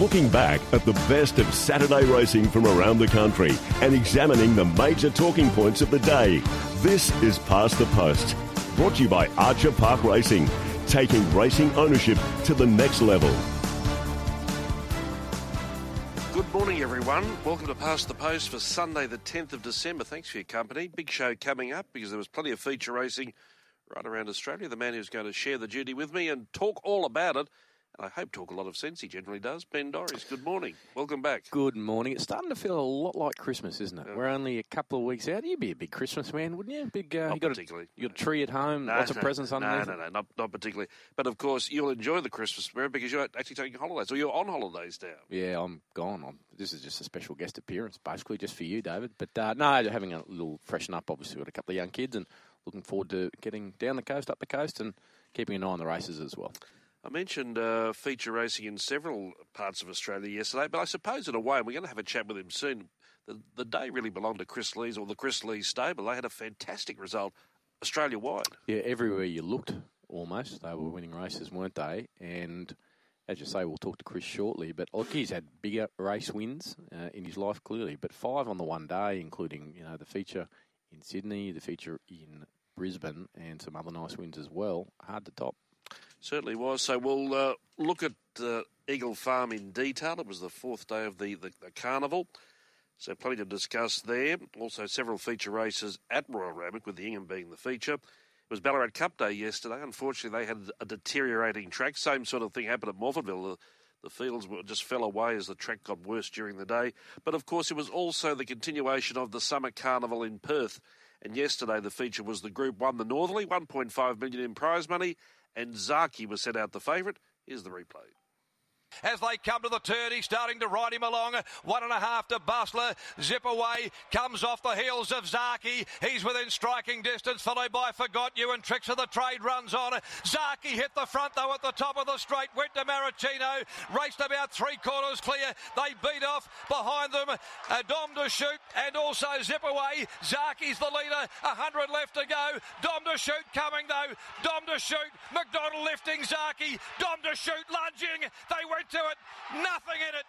looking back at the best of Saturday racing from around the country and examining the major talking points of the day. This is Past the Post, brought to you by Archer Park Racing, taking racing ownership to the next level. Good morning, everyone. Welcome to Past the Post for Sunday, the 10th of December. Thanks for your company. Big show coming up because there was plenty of feature racing right around Australia. The man who's going to share the duty with me and talk all about it I hope talk a lot of sense. He generally does. Ben Dorries, good morning. Welcome back. Good morning. It's starting to feel a lot like Christmas, isn't it? Yeah. We're only a couple of weeks out. You'd be a big Christmas man, wouldn't you? Big. Uh, you got particularly. A, you got a tree at home, no, lots no, of presents underneath. No, no, no, not, not particularly. But of course, you'll enjoy the Christmas spirit because you're actually taking holidays, or you're on holidays now. Yeah, I'm gone. I'm, this is just a special guest appearance, basically, just for you, David. But uh, no, having a little freshen up. Obviously, got a couple of young kids, and looking forward to getting down the coast, up the coast, and keeping an eye on the races as well. I mentioned uh, feature racing in several parts of Australia yesterday, but I suppose in a way, and we're going to have a chat with him soon. The, the day really belonged to Chris Lees or the Chris Lees stable. They had a fantastic result Australia wide. Yeah, everywhere you looked, almost they were winning races, weren't they? And as you say, we'll talk to Chris shortly. But look, he's had bigger race wins uh, in his life, clearly. But five on the one day, including you know the feature in Sydney, the feature in Brisbane, and some other nice wins as well. Hard to top. Certainly was. So we'll uh, look at uh, Eagle Farm in detail. It was the fourth day of the, the, the, carnival. So plenty to discuss there. Also several feature races at Royal Randwick, with the Ingham being the feature. It was Ballarat Cup Day yesterday. Unfortunately, they had a deteriorating track. Same sort of thing happened at Morphettville. The, the fields just fell away as the track got worse during the day. But of course, it was also the continuation of the summer carnival in Perth. And yesterday, the feature was the Group One, the Northerly, 1.5 million in prize money, and Zaaki was set out the favourite. Here's the replay. As they come to the turn, he's starting to ride him along. One and a half to Bustler. Zip away. Comes off the heels of Zaaki. He's within striking distance, followed by Forgot You and Tricks of the Trade runs on. Zaaki hit the front, though, at the top of the straight. Went to Maricino. Raced about three quarters clear. They beat off behind them. A Dom to shoot and also Zip away. Zaaki's the leader. A hundred left to go. Dom to shoot coming, though. Dom to shoot. McDonald lifting Zaaki. Dom to shoot lunging. They went to it. Nothing in it.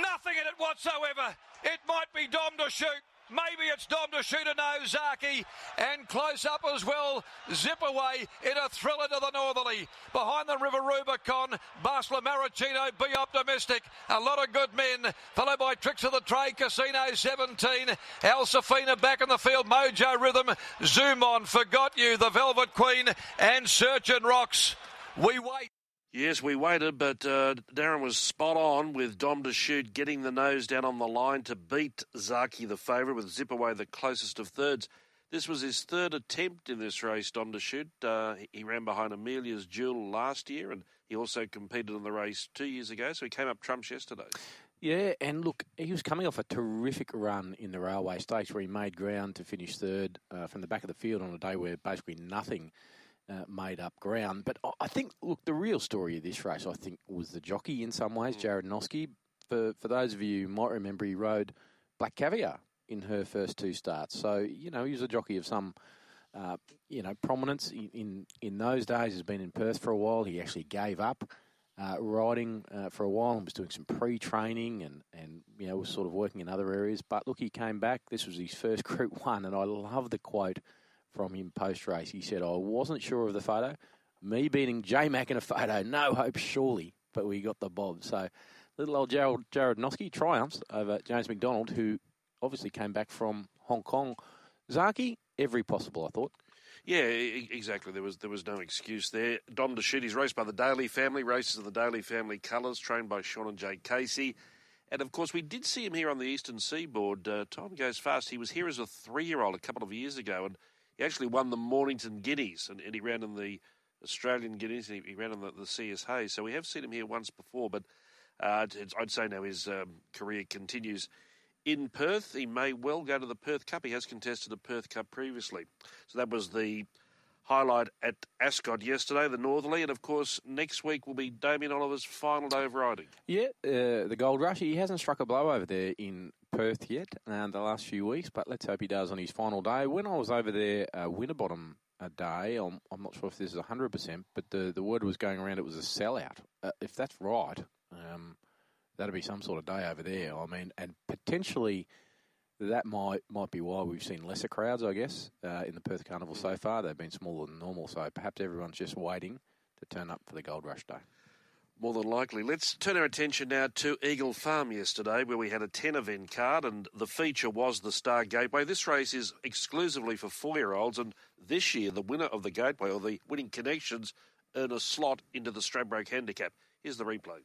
Nothing in it whatsoever. It might be Dom to shoot. Maybe it's Dom to shoot a Nozaki. And close up as well. Zip away in a thriller to the northerly. Behind the River Rubicon, Basler Maricino, be optimistic. A lot of good men. Followed by Tricks of the Trade, Casino 17. Al Safina back in the field. Mojo Rhythm. Zoom on. Forgot you. The Velvet Queen. And Search and Rocks. We wait. Yes, we waited, but uh, Darren was spot on with Dom shoot, getting the nose down on the line to beat Zaaki, the favourite, with Zip away the closest of thirds. This was his third attempt in this race, Dom shoot. Uh, he ran behind Amelia's Jewel last year, and he also competed in the race two years ago, so he came up trumps yesterday. Yeah, and look, he was coming off a terrific run in the railway stakes where he made ground to finish third uh, from the back of the field on a day where basically nothing uh, made up ground. But I think, look, the real story of this race, I think, was the jockey in some ways, mm. Jarrad Noske. For for those of you who might remember, he rode Black Caviar in her first two starts. So you know he was a jockey of some. Uh, you know, prominence in, in, in those days. He's been in Perth for a while. He actually gave up uh, riding uh, for a while and was doing some pre-training and, and you know was sort of working in other areas. But look, he came back. This was his first Group One, and I love the quote from him post race. He said, I wasn't sure of the photo. Me beating J Mac in a photo, no hope, surely, but we got the bob. So little old Jarrad, Jarrad Noske triumphs over James McDonald, who obviously came back from Hong Kong. Zaaki, every possible, I thought. Yeah, exactly. There was there was no excuse there. Dom to shoot. He's raced by the Daly family, races in the Daly family colours, trained by Sean and Jay Casey. And of course, we did see him here on the eastern seaboard. Uh, time goes fast. He was here as a three year old a couple of years ago, and he actually won the Mornington Guineas, and, and he ran in the Australian Guineas, and he, he ran in the, the CSA. So we have seen him here once before, but uh, I'd say now his um, career continues in Perth. He may well go to the Perth Cup. He has contested the Perth Cup previously. So that was the highlight at Ascot yesterday, the Northerly, and of course next week will be Damien Oliver's final day of riding. Yeah, uh, the Gold Rush. He hasn't struck a blow over there in Perth yet uh, the last few weeks, but let's hope he does on his final day. When I was over there, uh, Winterbottom a day, I'm, I'm, not sure if this is 100%, but the, the word was going around it was a sellout. Uh, if that's right, um, that'd be some sort of day over there. I mean, and potentially that might might be why we've seen lesser crowds, I guess, uh, in the Perth Carnival so far. They've been smaller than normal, so perhaps everyone's just waiting to turn up for the Gold Rush Day. More than likely. Let's turn our attention now to Eagle Farm yesterday, where we had a 10 event card, and the feature was the Star Gateway. This race is exclusively for four year olds, and this year, the winner of the Gateway, or the winning connections, earn a slot into the Stradbroke Handicap. Here's the replay.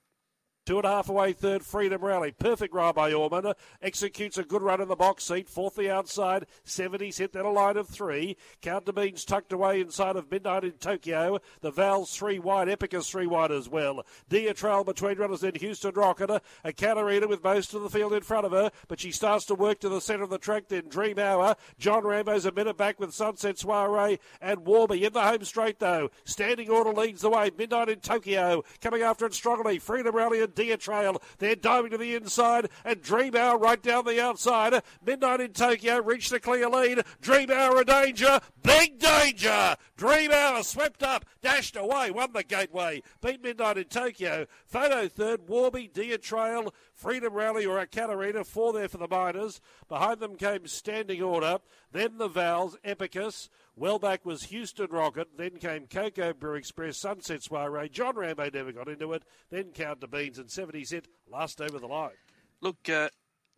Two and a half away, third, Freedom Rally. Perfect ride by Orman. Executes a good run in the box seat. Fourth the outside. 70's hit that a line of three. Counter Beans tucked away inside of Midnight in Tokyo. The Val's three wide. Epicus three wide as well. Dia Trail between runners in Houston Rocket. A Catarina with most of the field in front of her, but she starts to work to the centre of the track. Then Dream Hour. John Rambo's a minute back with Sunset Soiree and Warby in the home straight though. Standing order leads the way. Midnight in Tokyo. Coming after it strongly. Freedom Rally and Deer Trail. They're diving to the inside, and Dream Hour right down the outside. Midnight in Tokyo reached the clear lead. Dream Hour a danger. Big danger. Dream Hour swept up, dashed away, won the gateway. Beat Midnight in Tokyo. Photo third. Warby, Deer Trail, Freedom Rally or a Catarina. Four there for the Miners. Behind them came Standing Order. Then the Vals, Epicus. Well back was Houston Rocket. Then came Coco Brew Express, Sunset Soiree. John Rambo never got into it. Then Count the Beans and 70 cent last over the line. Look, uh,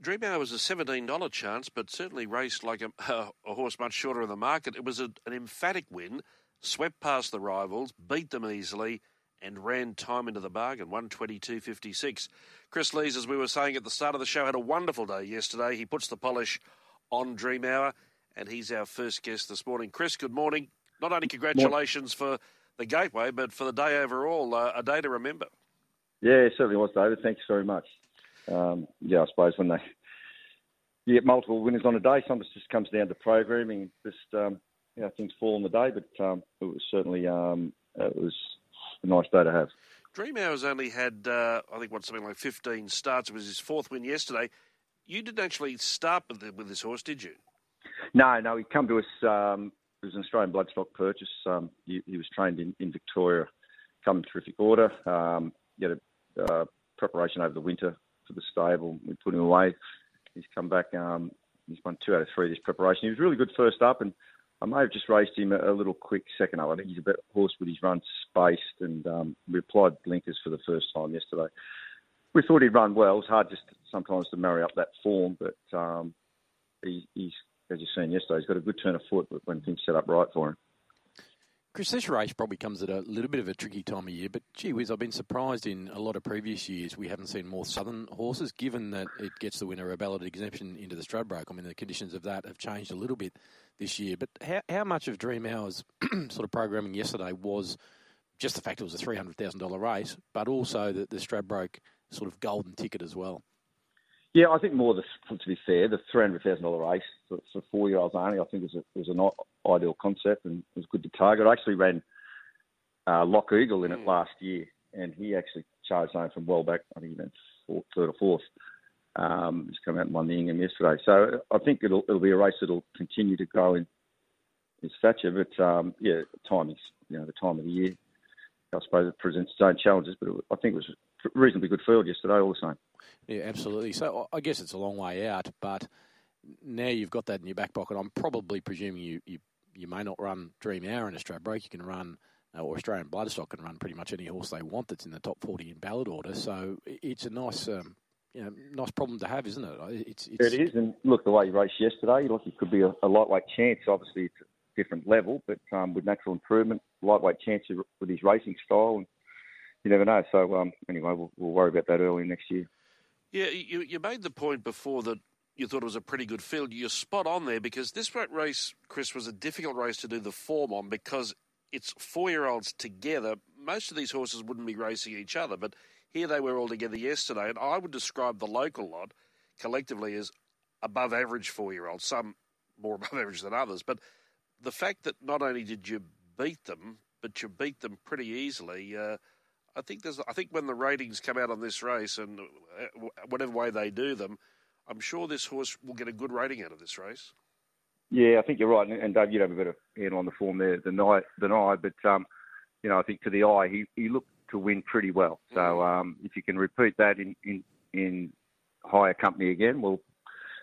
Dream Hour was a $17 chance, but certainly raced like a, a horse much shorter in the market. It was a, an emphatic win, swept past the rivals, beat them easily, and ran time into the bargain, 122.56. Chris Lees, as we were saying at the start of the show, had a wonderful day yesterday. He puts the polish on Dream Hour and he's our first guest this morning. Chris, good morning. Not only congratulations for the gateway, but for the day overall, uh, a day to remember. Yeah, it certainly was, David. Thanks very much. Um, yeah, I suppose when they you get multiple winners on a day, sometimes it just comes down to programming. Just um, you know, things fall on the day, but um, it was certainly um, it was a nice day to have. Dream Hours only had, uh, I think, what something like 15 starts. It was his fourth win yesterday. You didn't actually start with, the, with this horse, did you? No, no, he come to us. Um, it was an Australian bloodstock purchase. Um, he, he, was trained in, in Victoria, come in terrific order. Um, he had a uh, preparation over the winter for the stable. We put him away. He's come back. Um, he's won two out of three this preparation. He was really good first up, and I may have just raced him a, a little quick second up. I think he's a bit horse with his run spaced, and um, we applied blinkers for the first time yesterday. We thought he'd run well. It's hard just sometimes to marry up that form, but um, he, he's as you've seen yesterday, he's got a good turn of foot when things set up right for him. Chris, this race probably comes at a little bit of a tricky time of year, but gee whiz, I've been surprised in a lot of previous years we haven't seen more southern horses, given that it gets the winner a ballot exemption into the Stradbroke. I mean, the conditions of that have changed a little bit this year. But how, how much of Dream Hours sort of programming yesterday was just the fact it was a $300,000 race, but also the, the Stradbroke sort of golden ticket as well? Yeah, I think more the, to be fair, the three hundred thousand dollar race for, for four year olds only, I think was a, was an ideal concept and was good to target. I actually ran uh, Lock Eagle in it mm. last year, and he actually charged home from well back. I think he went fourth, third or fourth. Um, he's come out and won the Ingham yesterday, so I think it'll it'll be a race that'll continue to grow in its stature. But um, yeah, timing's you know the time of the year. I suppose it presents its own challenges, but it, I think it was reasonably good field yesterday, all the same. Yeah, absolutely. So I guess it's a long way out, but now you've got that in your back pocket. I'm probably presuming you, you, you may not run Dream Hour in Australia Break. You can run, uh, or Australian Bloodstock can run pretty much any horse they want that's in the top 40 in ballot order. So it's a nice. Um, you know, nice problem to have, isn't it? It's, it's... It is, and look, the way you raced yesterday, look, it could be a, a lightweight chance. Obviously, it's a different level, but um, with natural improvement, lightweight chance with his racing style, and you never know. So um, anyway, we'll, we'll worry about that early next year. Yeah, you, you made the point before that you thought it was a pretty good field. You're spot on there because this race, Chris, was a difficult race to do the form on because it's four year olds together. Most of these horses wouldn't be racing each other, but here they were all together yesterday. And I would describe the local lot collectively as above average four year olds, some more above average than others. But the fact that not only did you beat them, but you beat them pretty easily. Uh, I think there's. I think when the ratings come out on this race, and uh, whatever way they do them, I'm sure this horse will get a good rating out of this race. Yeah, I think you're right, and Dave, you'd have a better handle on the form there than I. Than I, but um, you know, I think to the eye, he he looked to win pretty well. So mm. um, if you can repeat that in, in in higher company again, well,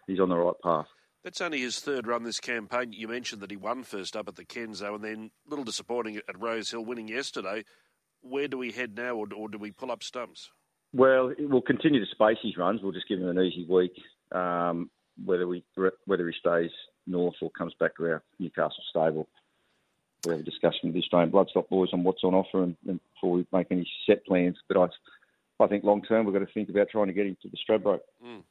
he's on the right path. That's only his third run this campaign. You mentioned that he won first up at the Kenzo and then a little disappointing at Rose Hill winning yesterday. Where do we head now, or, or do we pull up stumps? Well, we'll continue to space his runs. We'll just give him an easy week. Um, whether we whether he stays north or comes back to our Newcastle stable, we have a discussion with the Australian Bloodstock boys on what's on offer and, and before we make any set plans. But I, I think long term we've got to think about trying to get him to the Stradbroke. Mm.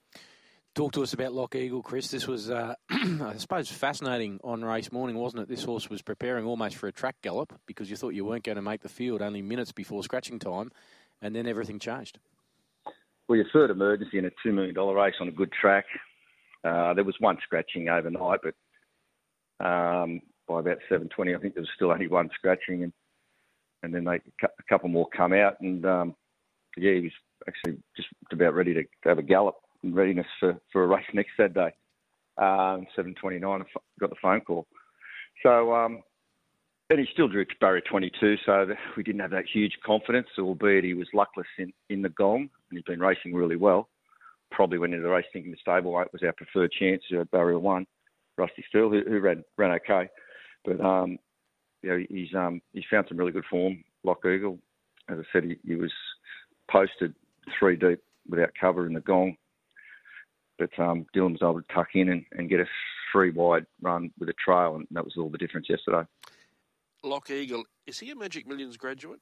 Talk to us about Lock Eagle, Chris. This was, uh, I suppose, fascinating on race morning, wasn't it? This horse was preparing almost for a track gallop because you thought you weren't going to make the field only minutes before scratching time, and then everything changed. Well, your third emergency in a $2 million race on a good track. Uh, there was one scratching overnight, but um, by about 7.20, I think there was still only one scratching, and and then they, a couple more come out, and um, yeah, he was actually just about ready to have a gallop readiness for, for a race next Saturday. Um, 7.29, I got the phone call. So, um, and he still drew barrier 22, so we didn't have that huge confidence, albeit he was luckless in, in the gong, and he's been racing really well. Probably went into the race thinking the stable weight was our preferred chance at barrier one. Rusty Steele, who, who ran, ran okay. But, um, you know, he's, um, he's found some really good form, Lock Eagle. As I said, he, he was posted three deep without cover in the gong but um, Dylan was able to tuck in and, and get a three wide run with a trail, and that was all the difference yesterday. Lock Eagle, is he a Magic Millions graduate?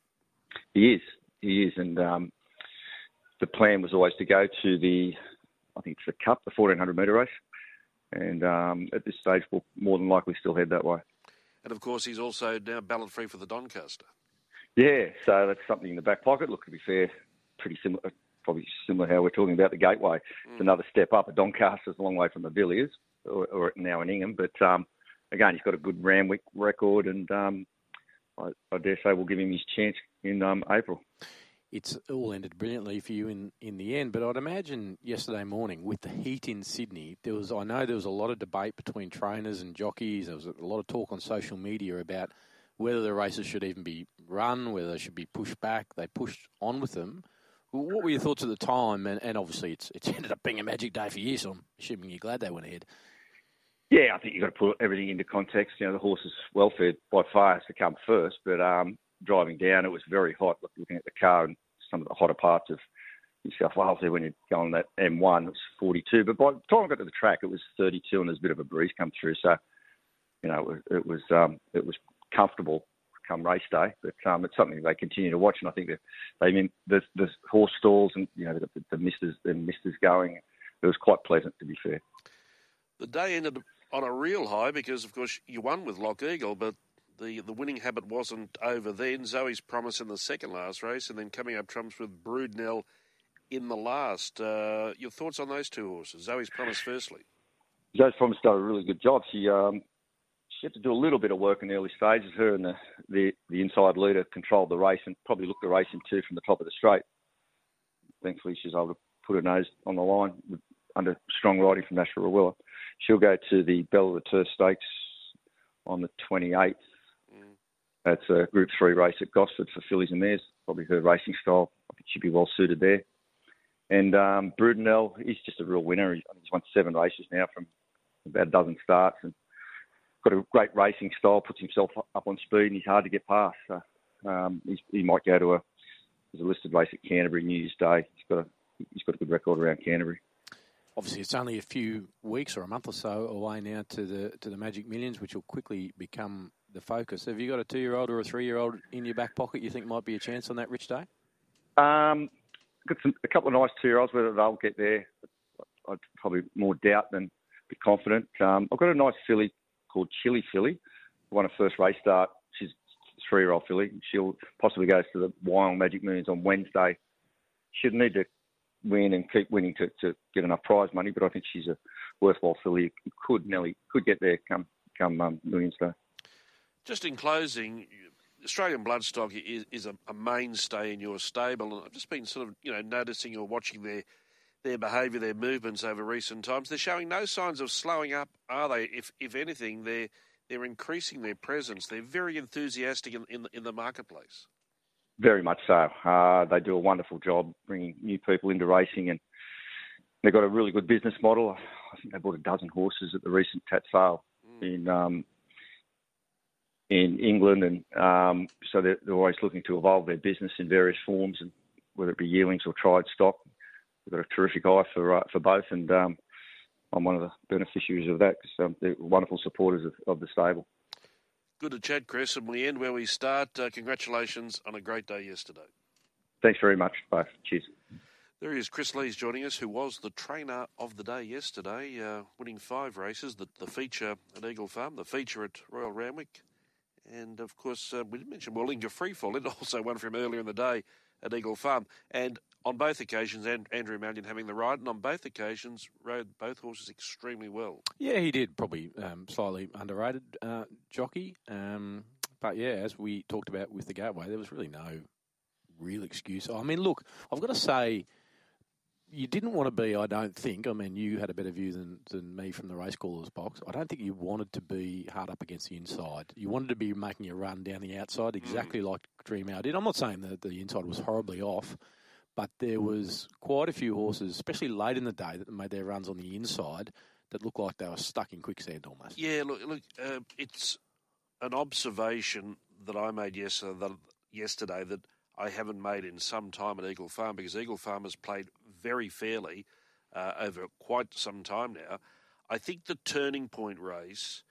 He is. He is, and um, the plan was always to go to the, I think it's the Cup, the 1400 metre race, and um, at this stage we'll more than likely still head that way. And of course, he's also now ballot free for the Doncaster. Yeah, so that's something in the back pocket. Look, to be fair, pretty similar, probably similar how we're talking about the Gateway. Mm. It's another step up. A Doncaster's a long way from the Villiers, or, or now in Ingham, but um, again, he's got a good Randwick record, and um, I, I, dare say we'll give him his chance in um, April. It's all ended brilliantly for you in, in the end, but I'd imagine yesterday morning with the heat in Sydney, there was I know there was a lot of debate between trainers and jockeys. There was a lot of talk on social media about whether the races should even be run, whether they should be pushed back. They pushed on with them. What were your thoughts at the time? And, and obviously, it's it's ended up being a magic day for you, so I'm assuming you're glad they went ahead. Yeah, I think you've got to put everything into context. You know, the horse's welfare by far has to come first, but um, driving down, it was very hot. Looking at the car and some of the hotter parts of New South Wales there when you go on that M1, it was 42. But by the time I got to the track, it was 32, and there's a bit of a breeze come through. So, you know, it was um, it was comfortable come race day. But um, it's something they continue to watch, and I think that they mean the, the horse stalls and you know the, the misters the misters going. It was quite pleasant, to be fair. The day ended on a real high because, of course, you won with Lock Eagle, but the the winning habit wasn't over then. Zoe's promise in the second last race, and then coming up trumps with Brudenell in the last. Uh, your thoughts on those two horses? Zoe's promise, firstly. Zoe's promise done a really good job. She um, she had to do a little bit of work in the early stages. Her and the, the, the inside leader controlled the race and probably looked the race in two from the top of the straight. Thankfully, she's able to put her nose on the line with, under strong riding from Nash Rawiller. She'll go to the Belle of the Turf Stakes on the 28th. Mm. That's a Group 3 race at Gosford for fillies and mares. Probably her racing style. I think she'd be well suited there. And um, Brudenell, he's just a real winner. He's won seven races now from about a dozen starts. And got a great racing style, puts himself up on speed, and he's hard to get past. So um, he might go to a there's a listed race at Canterbury New Year's Day. He's got a he's got a good record around Canterbury. Obviously, it's only a few weeks or a month or so away now to the to the Magic Millions, which will quickly become the focus. Have you got a two year old or a three year old in your back pocket you think might be a chance on that rich day? Um, got some, a couple of nice two year olds. Whether they'll get there, I'd probably more doubt than be confident. Um, I've got a nice filly called Chili Filly, won a first race start. She's three-year-old filly. She'll possibly go to the Wild Magic Millions on Wednesday. She'd need to win and keep winning to, to get enough prize money, but I think she's a worthwhile filly. Could Nelly could get there come come um, Millions Day. Just in closing, Australian Bloodstock is, is a, a, mainstay in your stable, and I've just been sort of you know noticing or watching their their behaviour, their movements over recent times. They're showing no signs of slowing up, are they? If if anything, they're they're increasing their presence. They're very enthusiastic in in, in the marketplace. Very much so. Uh, they do a wonderful job bringing new people into racing, and they've got a really good business model. I think they bought a dozen horses at the recent Tat sale mm. in um, in England, and um, so they're, they're, always looking to evolve their business in various forms, and whether it be yearlings or tried stock. They've got a terrific eye for uh, for both, and um, I'm one of the beneficiaries of that because um, they're wonderful supporters of, of, the stable. Good to chat, Chris, and we end where we start. Uh, congratulations on a great day yesterday. Thanks very much, both. Cheers. There is Chris Lees joining us, who was the trainer of the day yesterday, uh, winning five races. The, the feature at Eagle Farm, the feature at Royal Randwick, and of course, uh, we didn't mention Warlinga Freefall. It also won from earlier in the day at Eagle Farm. And on both occasions, Andrew Malyon having the ride, and on both occasions, rode both horses extremely well. Yeah, he did. Probably um, slightly underrated uh, jockey. Um, but yeah, as we talked about with the Gateway, there was really no real excuse. I mean, look, I've got to say you didn't want to be, I don't think. I mean, you had a better view than, than me from the race caller's box. I don't think you wanted to be hard up against the inside. You wanted to be making a run down the outside, exactly mm. like Dream Hour did. I'm not saying that the inside was horribly off, but there was quite a few horses, especially late in the day, that made their runs on the inside that looked like they were stuck in quicksand almost. Yeah, look, look, uh, it's an observation that I made yesterday that, yesterday that I haven't made in some time at Eagle Farm because Eagle Farm has played very fairly uh, over quite some time now. I think the turning point race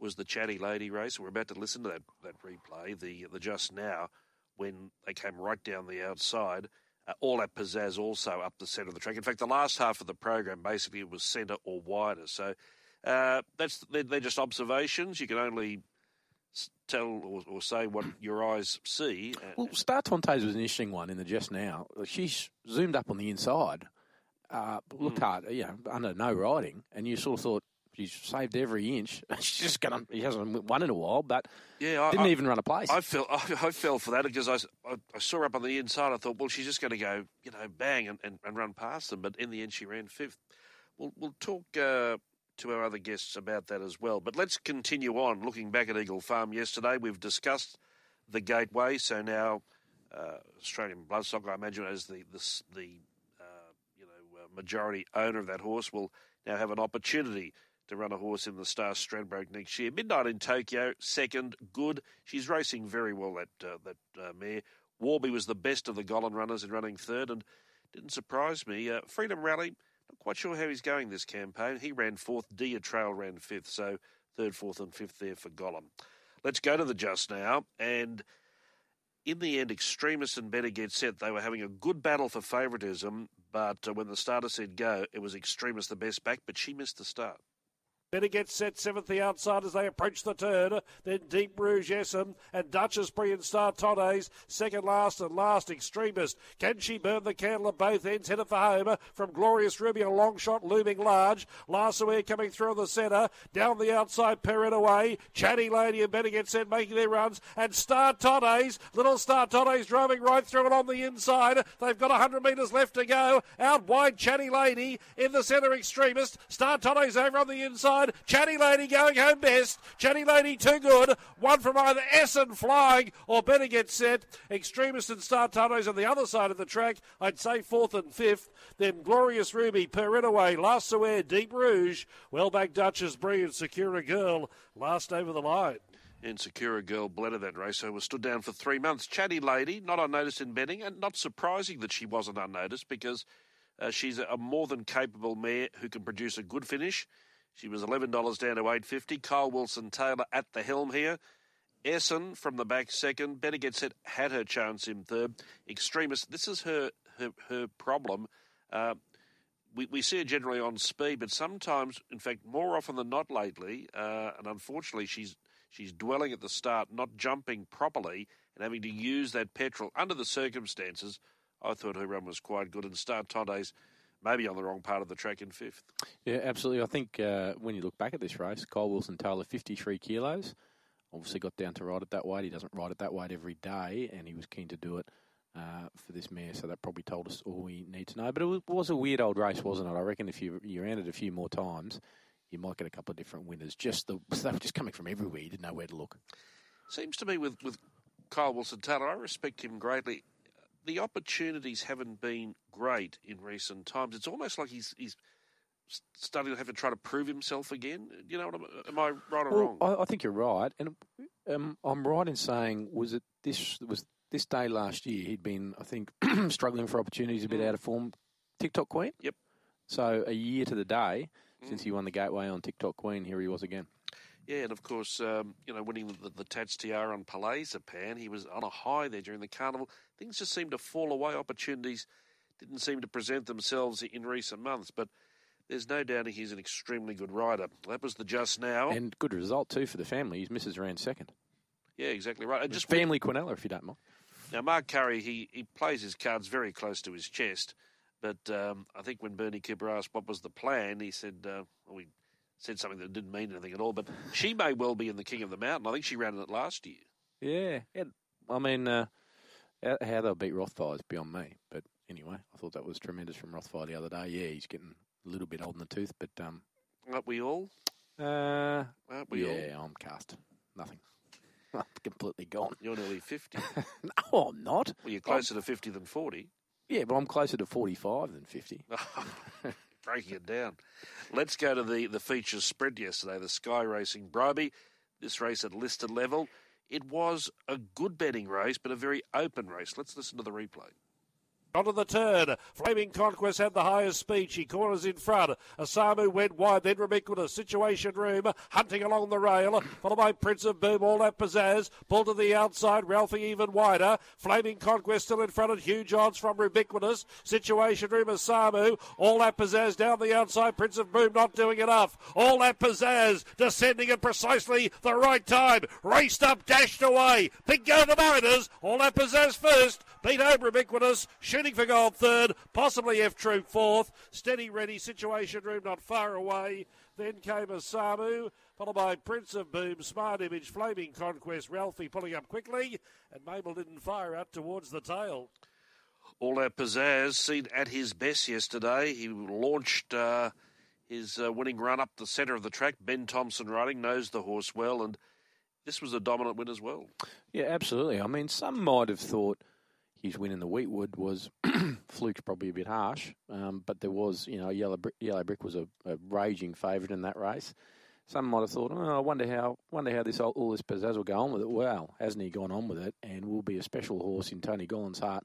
was the Chatty Lady race. We're about to listen to that, that replay, the the just now, when they came right down the outside. Uh, all that pizzazz also up the centre of the track. In fact, the last half of the program basically was centre or wider. So uh, that's they're, they're, just observations. You can only tell or, or, say what your eyes see. Well, Star Tontes was an interesting one in the just now. She's zoomed up on the inside, uh, looked mm. hard, you know, under no riding, and you sort of thought she's saved every inch. She's just gonna. He hasn't won in a while, but yeah, I, didn't I, even run a place. I fell. I, I fell for that because I, I, saw her up on the inside. I thought, well, she's just going to go, you know, bang and, and, and, run past them. But in the end, she ran fifth. We'll we'll talk. Uh, to our other guests about that as well. But let's continue on. Looking back at Eagle Farm yesterday, we've discussed the gateway. So now uh, Australian Bloodstock, I imagine, as the the, the uh, you know uh, majority owner of that horse, will now have an opportunity to run a horse in the Star Stradbroke next year. Midnight in Tokyo, second, good. She's racing very well. That uh, that uh, mare. Warby was the best of the Gollan runners in running third, and didn't surprise me. Uh, Freedom Rally not quite sure how he's going this campaign. He ran fourth, Dia Trail ran fifth, so third, fourth, and fifth there for Gollan. Let's go to the just now. And in the end, Extremist and Better Get Set, they were having a good battle for favouritism, but uh, when the starter said go, it was Extremist the best back, but she missed the start. Better get set seventh the outside as they approach the turn. Then Deep Rouge Essam um, and Duchess Brie and Star Todes second last and last extremist. Can she burn the candle at both ends? Headed for home uh, from Glorious Ruby, a long shot looming large. Lassaware coming through the centre. Down the outside, Perrin away. Chatty Lady and Better get set making their runs. And Star Todes, little Star Todes driving right through it on the inside. They've got 100 metres left to go. Out wide, Chatty Lady in the centre extremist. Star Todes over on the inside Chatty Lady going home best. Chatty Lady too good. One from either Essen flying or better get set. Extremist and Star Tunnels on the other side of the track. I'd say fourth and fifth. Then Glorious Ruby, Perinaway, Last Saware, Deep Rouge, Well Wellback Duchess, Brilliant, Secure a Girl, last over the line. And Secure Girl bled that race, was stood down for three months. Chatty Lady, not unnoticed in betting, and not surprising that she wasn't unnoticed because uh, she's a more than capable mare who can produce a good finish. She was $11 down to 850. Kyle Wilson Taylor at the helm here. Essen from the back second. Better get set had her chance in third. Extremist. This is her her, her problem. Uh, we, we see her generally on speed, but sometimes, in fact, more often than not lately, uh, and unfortunately, she's she's dwelling at the start, not jumping properly, and having to use that petrol under the circumstances. I thought her run was quite good, and Star Tondes maybe on the wrong part of the track in fifth. Yeah, absolutely. I think uh, when you look back at this race, Kyle Wilson Taylor, 53 kilos, obviously got down to ride it that weight. He doesn't ride it that weight every day, and he was keen to do it uh, for this mare, so that probably told us all we need to know. But it was, was, a weird old race, wasn't it? I reckon if you, you ran it a few more times, you might get a couple of different winners. Just the, they were just coming from everywhere. You didn't know where to look. Seems to me with, with Kyle Wilson Taylor, I respect him greatly. The opportunities haven't been great in recent times. It's almost like he's he's starting to have to try to prove himself again. You know, what? am I right or well, wrong? I, I, think you're right, and um, I'm right in saying was it this was this day last year he'd been I think struggling for opportunities, a bit mm. out of form. TikTok Queen. Yep. So a year to the day mm. since he won the Gateway on TikTok Queen, here he was again. Yeah, and of course, um, you know, winning the, the, Tats Tiara on Palais Pan, he was on a high there during the carnival. Things just seemed to fall away. Opportunities didn't seem to present themselves in recent months, but there's no doubt he's an extremely good rider. That was the just now. And good result, too, for the family. His missus ran second. Yeah, exactly right. And just family Quinella, if you don't mind. Now, Mark Currie, he, he plays his cards very close to his chest. But um, I think when Bernie Cooper asked what was the plan, he said, uh, well, he said something that didn't mean anything at all. But she may well be in the King of the Mountain. I think she ran in it last year. Yeah. yeah. I mean, uh, how they'll beat Rothfire is beyond me. But anyway, I thought that was tremendous from Rothfire the other day. Yeah, he's getting a little bit old in the tooth, but um, aren't we all? Uh, aren't we all? yeah, all? I'm cast. Nothing. I'm completely gone. You're nearly fifty. no, I'm not. Well, you're closer I'm... to fifty than forty. Yeah, but I'm closer to forty-five than fifty. Breaking it down. Let's go to the the features spread yesterday. The Sky Racing Bribie. This race at listed level. It was a good betting race, but a very open race. Let's listen to the replay. Onto the turn. Flaming Conquest had the highest speed. She corners in front. Asamu went wide. Then Remiquinus. Situation Room hunting along the rail. Followed by Prince of Boom. All that pizzazz. Pulled to the outside. Ralphie even wider. Flaming Conquest still in front at huge odds from Ubiquitous. Situation Room Asamu. All that pizzazz down the outside. Prince of Boom not doing enough. All that pizzazz descending at precisely the right time. Raced up, dashed away. Big go the Mariners. All that pizzazz first. Beat over Ubiquitous. Shooting for gold third. Possibly F Troop fourth. Steady ready. Situation room not far away. Then came Asamu, followed by Prince of Boom, Smart Image, Flaming Conquest, Ralphie pulling up quickly, and Mabel didn't fire out towards the tail. All that pizzazz seen at his best yesterday. He launched uh, his uh, winning run up the centre of the track. Ben Thompson riding, knows the horse well, and this was a dominant win as well. Yeah, absolutely. I mean, some might have thought his win in the Wheatwood was fluke's probably a bit harsh, um, but there was, you know, Yellow Brick, Yellow Brick was a, a raging favourite in that race. Some might have thought, oh, I wonder how, wonder how this all, all this pizzazz will go on with it. Well, hasn't he gone on with it, and will be a special horse in Tony Gollan's heart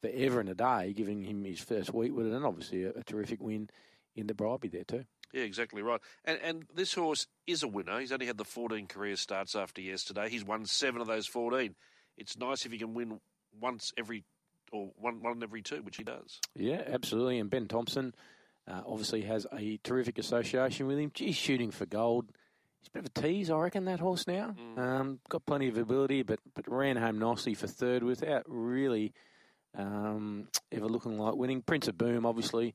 forever and a day, giving him his first Wheatwood, and obviously a, a terrific win in the Bribie there too. Yeah, exactly right. And and this horse is a winner. He's only had the 14 career starts after yesterday. He's won seven of those 14. It's nice if he can win once every or one one every two, which he does. Yeah, absolutely. And Ben Thompson uh, obviously has a terrific association with him. He's shooting for gold. He's a bit of a tease, I reckon, that horse now. Mm. Um, got plenty of ability, but but ran home nicely for third without really um, ever looking like winning. Prince of Boom, obviously,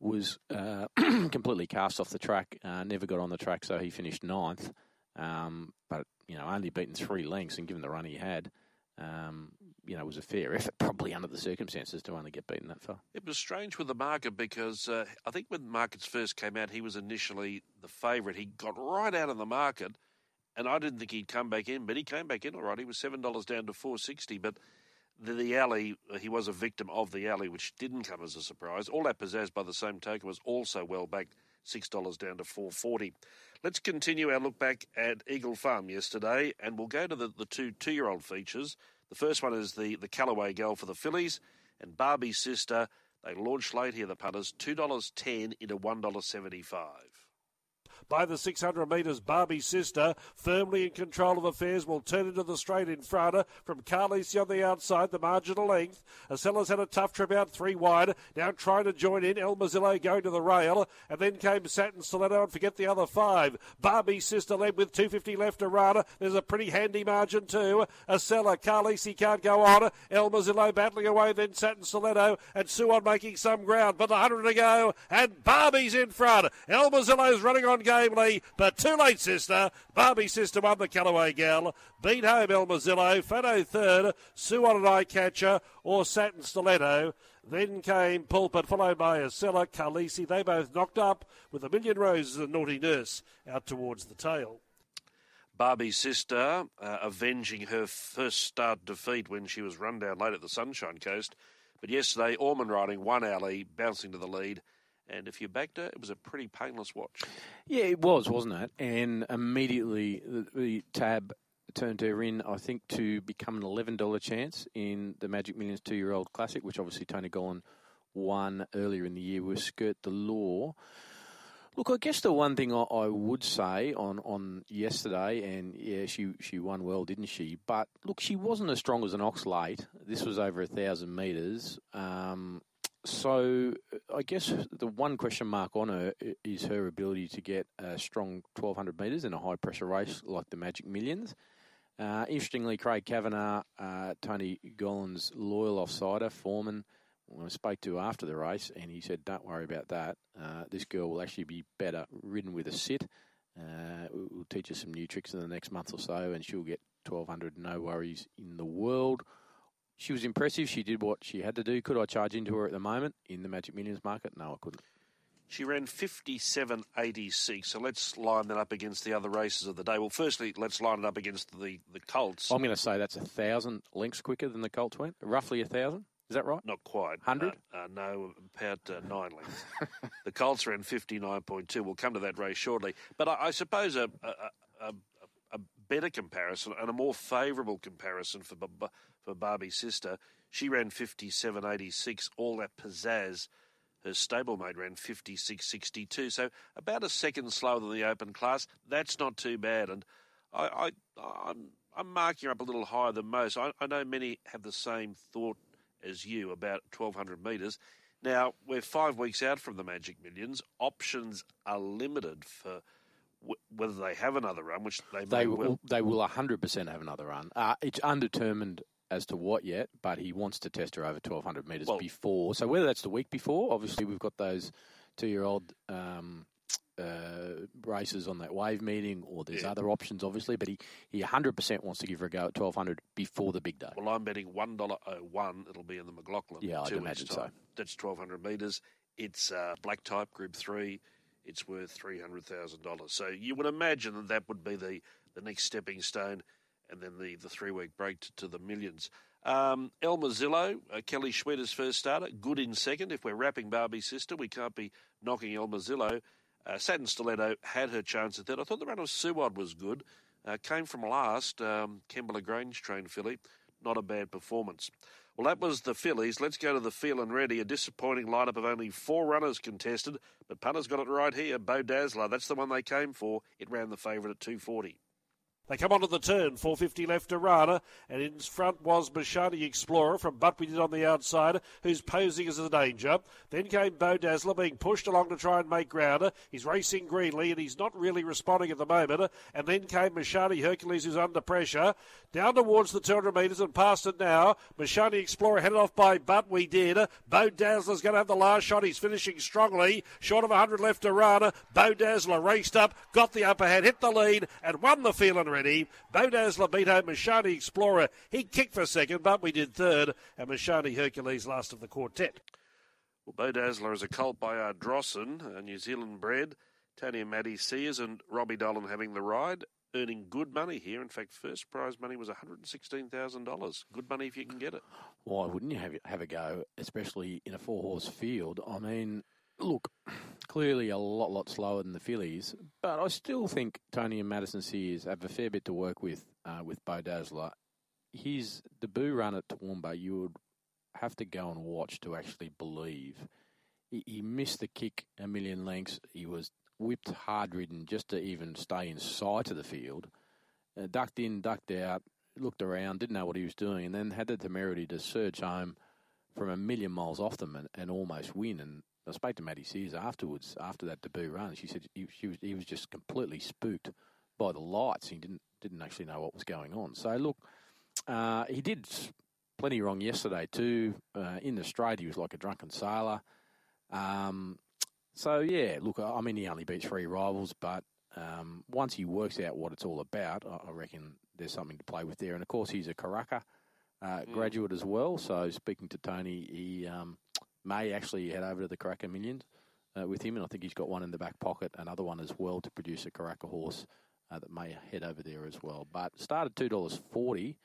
was uh, completely cast off the track. Uh, never got on the track, so he finished ninth. Um, but you know, only beaten three lengths, and given the run he had, um, you know, was a fair effort, probably under the circumstances, to only get beaten that far. It was strange with the market because uh, I think when markets first came out, he was initially the favourite. He got right out of the market, and I didn't think he'd come back in, but he came back in all right. He was seven dollars down to four sixty, but the, the, alley, uh, he was a victim of the alley, which didn't come as a surprise. All that pizzazz, by the same token, was also well backed, six dollars down to four forty. Let's continue our look back at Eagle Farm yesterday, and we'll go to the, the two two year old features. The first one is the, the Callaway Girl for the Fillies, and Barbie's sister. They launched late here, the punters, $2.10 into $1.75 by the 600 metres. Barbie's sister, firmly in control of affairs, will turn into the straight in front uh, from Carlisi on the outside, the marginal length. Uh, Acella's had a tough trip out three wide. Now trying to join in. El Mazzillo going to the rail. And then came Satin Stiletto and forget the other five. Barbie's sister led with 250 left to run. There's a pretty handy margin too. Uh, Acela, Carlisi can't go on. El Mazzillo battling away, then Satin Stiletto and Suon making some ground. But the 100 to go and Barbie's in front. El Mazzillo's running on game but too late, sister. Barbie sister won the Callaway Gal. Beat home El Mazzillo. Fado third. Sue on an eye catcher or Satin Stiletto. Then came Pulpit, followed by Acela, Carlisi. They both knocked up with a million roses and naughty nurse out towards the tail. Barbie sister uh, avenging her first start defeat when she was run down late at the Sunshine Coast. But yesterday, Ormond riding one alley, bouncing to the lead. And if you backed her, it was a pretty painless watch. Yeah, it was, wasn't it? And immediately the, the tab turned her in, I think, to become an $11 chance in the Magic Millions two year old classic, which obviously Tony Gollan won earlier in the year with Skirt the Law. Look, I guess the one thing I, I, would say on, on yesterday, and yeah, she she won well, didn't she? But look, she wasn't as strong as an ox late. This was over a thousand metres. Um, so I guess the one question mark on her is her ability to get a strong 1200 metres in a high pressure race like the Magic Millions. Uh, interestingly, Craig Kavanagh, uh, Tony Gollan's loyal offsider, foreman, I spoke to after the race, and he said, "Don't worry about that. Uh, this girl will actually be better ridden with a sit. Uh, we'll teach her some new tricks in the next month or so, and she'll get 1200, no worries in the world." She was impressive. She did what she had to do. Could I charge into her at the moment in the Magic Millions market? No, I couldn't. She ran 57.86. So let's line that up against the other races of the day. Well, firstly, let's line it up against the, the Colts. I'm going to say that's a thousand lengths quicker than the Colts went. Roughly a thousand. Is that right? Not quite. 100? Uh, uh, no, about uh, nine lengths. the Colts ran 59.2. We'll come to that race shortly. But I, I suppose a, a, a, a, better comparison and a more favourable comparison for, for Barbie's sister, she ran 57.86, all that pizzazz. Her stablemate ran 56.62, so about a second slower than the open class. That's not too bad. And I, I, I'm, I'm marking her up a little higher than most. I, I know many have the same thought as you about 1200 metres. Now, we're five weeks out from the Magic Millions. Options are limited for w- whether they have another run, which they they will. will. They will 100% have another run. Uh, it's undetermined as to what yet, but he wants to test her over 1200 metres well, before. So whether that's the week before, obviously we've got those two-year-old um, uh, races on that wave meeting, or there's yeah. other options, obviously. But he, he 100% wants to give her a go at 1200 before the big day. Well, I'm betting $1.01 it'll be in the McLaughlin. Yeah, I'd imagine so. That's 1200 metres. It's uh, black type, Group 3. It's worth $300,000. So you would imagine that that would be the, the next stepping stone and then the, the three week break to, to the millions. Um, El Mazzillo, uh, Kelly Schweida's first starter, good in second. If we're wrapping Barbie's sister, we can't be knocking El Mazzillo. Uh, Satin Stiletto had her chance at that. I thought the run of Suwad was good. Uh, came from last, um, Kembla Grange trained filly. Not a bad performance. Well, that was the fillies. Let's go to the Feeling Ready. A disappointing lineup of only four runners contested, but punters got it right here. Bo Dazzler, that's the one they came for. It ran the favourite at 240. They come onto the turn, 450 left to Rana, and in front was Mashani Explorer from But We Did on the outside, who's posing as a danger. Then came Bo Dazzler being pushed along to try and make ground. He's racing greenly and he's not really responding at the moment. And then came Mashani Hercules, who's under pressure. Down towards the 200 metres and past it now. Mashani Explorer headed off by But We Did. Bo Dazzler's going to have the last shot. He's finishing strongly. Short of 100 left to Rana. Bo Dazzler raced up, got the upper hand, hit the lead, and won the feeling ready. Bo Dazzler beat home Mashani Explorer. He kicked for second, but we did third, and Mashani Hercules last of the quartet. Well, Bo Dazzler is a colt by Ardrossan, a New Zealand bred. Tony and Maddie Sears and Robbie Dolan having the ride, earning good money here. In fact, first prize money was $116,000. Good money if you can get it. Why wouldn't you have, have a go, especially in a four horse field? I mean, look, clearly a lot, lot slower than the fillies, but I still think Tony and Madison Sears have a fair bit to work with uh, with Bo Dazzler. His debut run at Toowoomba, you would have to go and watch to actually believe. He, he missed the kick a million lengths. He was whipped hard ridden just to even stay in sight of the field. Uh, ducked in, ducked out, looked around, didn't know what he was doing, and then had the temerity to surge home from a million miles off them and, and almost win. And I spoke to Maddie Sears afterwards, after that debut run. She said he, she was, he was just completely spooked by the lights. He didn't didn't actually know what was going on. So look, uh, he did plenty wrong yesterday too. Uh, in the straight, he was like a drunken sailor. Um, so yeah, look, I mean, he only beat three rivals, but um, once he works out what it's all about, I, I, reckon there's something to play with there. And of course, he's a Karaka uh, mm. graduate as well. So speaking to Tony, he um, may actually head over to the Karaka Millions uh, with him, and I think he's got one in the back pocket, another one as well to produce a Karaka horse uh, that may head over there as well. But started two dollars forty.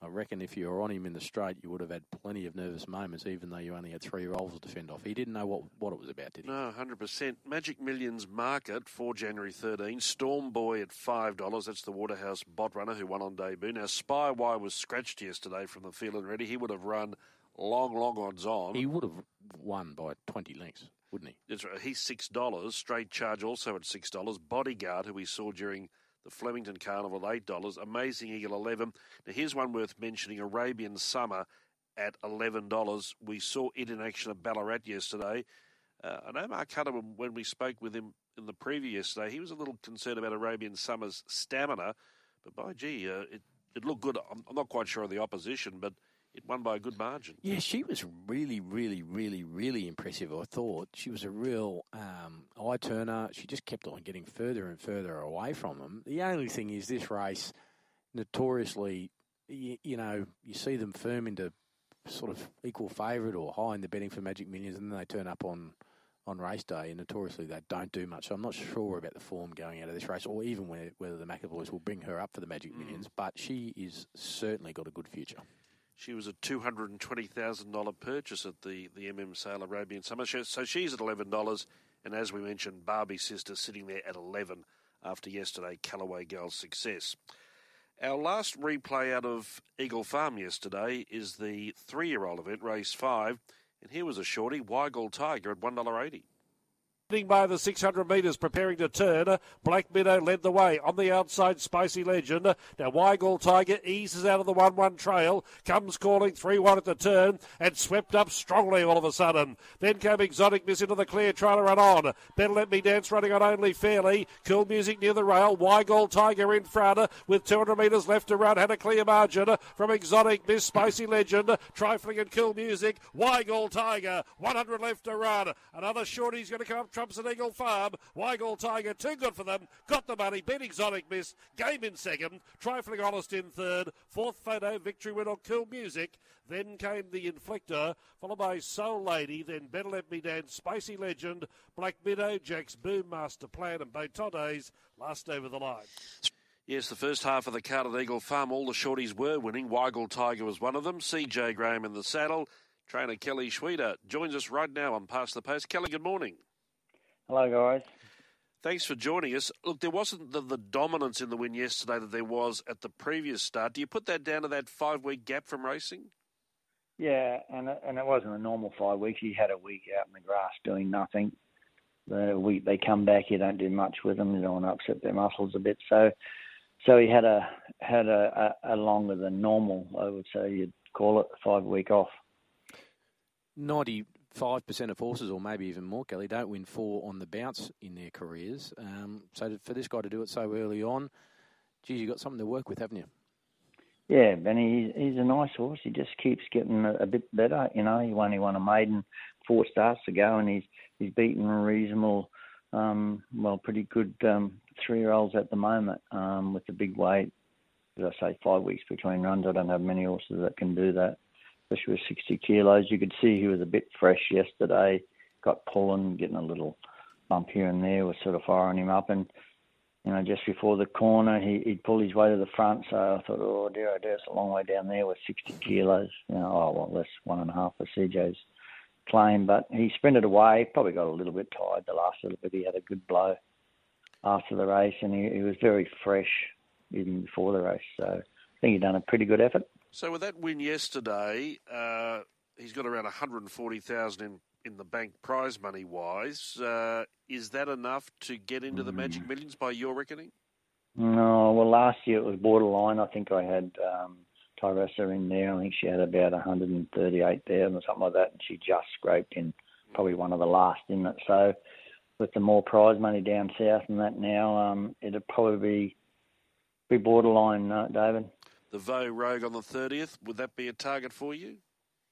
I reckon if you were on him in the straight, you would have had plenty of nervous moments, even though you only had three rolls to defend off. He didn't know what, what it was about, did he? No, 100%. Magic Millions market for January 13. Storm Boy at $5. That's the Waterhouse bot runner who won on debut. Now, Spywire was scratched yesterday from the field and ready. He would have run long, long odds on. He would have won by 20 lengths, wouldn't he? That's right. He's $6. Straight charge also at $6. Bodyguard, who we saw during the Flemington Carnival, $8. Amazing Eagle, 11 Now, here's one worth mentioning Arabian Summer at $11. We saw it in action at Ballarat yesterday. Uh, I know Mark Hutter, when we spoke with him in the preview yesterday, he was a little concerned about Arabian Summer's stamina, but by gee, uh, it, it looked good. I'm, I'm not quite sure of the opposition, but it won by a good margin. Yeah, she was really, really, really, really impressive. I thought she was a real um, eye turner. She just kept on getting further and further away from them. The only thing is, this race notoriously, you, you know, you see them firm into sort of equal favourite or high in the betting for Magic Millions, and then they turn up on on race day, and notoriously they don't do much. So I'm not sure about the form going out of this race, or even whether the McAvoys will bring her up for the Magic mm. Millions. But she is certainly got a good future. She was a two hundred and twenty thousand dollar purchase at the the MM Sale Arabian Summer Show. So she's at eleven dollars, and as we mentioned, Barbie Sister sitting there at eleven after yesterday Callaway Girls' success. Our last replay out of Eagle Farm yesterday is the three-year-old event, race five, and here was a shorty, Weigel Tiger at one dollar eighty by the 600 metres, preparing to turn. Black Meadow led the way on the outside. Spicy Legend. Now Weigel Tiger eases out of the 1-1 trail, comes calling 3-1 at the turn, and swept up strongly all of a sudden. Then came Exotic Miss into the clear, to run on. Better Let Me Dance running on only fairly. Cool Music near the rail. Weigel Tiger in front with 200 metres left to run. Had a clear margin from Exotic Miss, Spicy Legend, Trifling and Cool Music. Weigel Tiger, 100 left to run. Another shorty's going to come up Trumps at Eagle Farm. Weigel Tiger, too good for them. Got the money. Ben Exotic Miss. Game in second. Trifling Honest in third. Fourth photo, victory win on Cool Music. Then came the Inflector, followed by Soul Lady. Then Better Let Me Dance, Spicy Legend, Black Meadow, Jack's Boom Master Plan, and Botones last over the line. Yes, the first half of the card at Eagle Farm, all the shorties were winning. Weigel Tiger was one of them. Cejay Graham in the saddle. Trainer Kelly Schweida joins us right now on Past the Post. Kelly, good morning. Hello, guys. Thanks for joining us. Look, there wasn't the, the, dominance in the win yesterday that there was at the previous start. Do you put that down to that five week gap from racing? Yeah, and and it wasn't a normal five weeks. He had a week out in the grass doing nothing. The week they come back, you don't do much with them. You don't want to upset their muscles a bit. So, so he had a had a, a, a longer than normal. I would say you'd call it five week off. Ninety five percent of horses, or maybe even more, Kelly, don't win four on the bounce in their careers. Um, so for this guy to do it so early on, geez, you got something to work with, haven't you? Yeah, Benny, he's, he's a nice horse. He just keeps getting a, bit better. You know, he only won a maiden four starts ago, and he's he's beaten reasonable, um, well, pretty good um, three-year-olds at the moment um, with the big weight. As I say, five weeks between runs. I don't have many horses that can do that especially with 60 kilos. You could see he was a bit fresh yesterday, got pulling, getting a little bump here and there, was sort of firing him up. And, you know, just before the corner, he, he'd pull his way to the front. So I thought, oh dear, oh dear, it's a long way down there with 60 kilos. You know, oh, well, less one and a half for Cejay's claim. But he sprinted away, probably got a little bit tired the last little bit. He had a good blow after the race, and he, he was very fresh even before the race. So I think he done a pretty good effort. So with that win yesterday, uh, he's got around 140,000 in in the bank prize money wise. Uh, is that enough to get into the Magic mm. Millions by your reckoning? No, well, last year it was borderline. I think I had um, Tyressa in there. I think she had about 138,000 or something like that, and she just scraped in probably one of the last in it. So with the more prize money down south and that now, um, it'd probably be, be borderline, uh, David the Vo Rogue on the 30th. Would that be a target for you?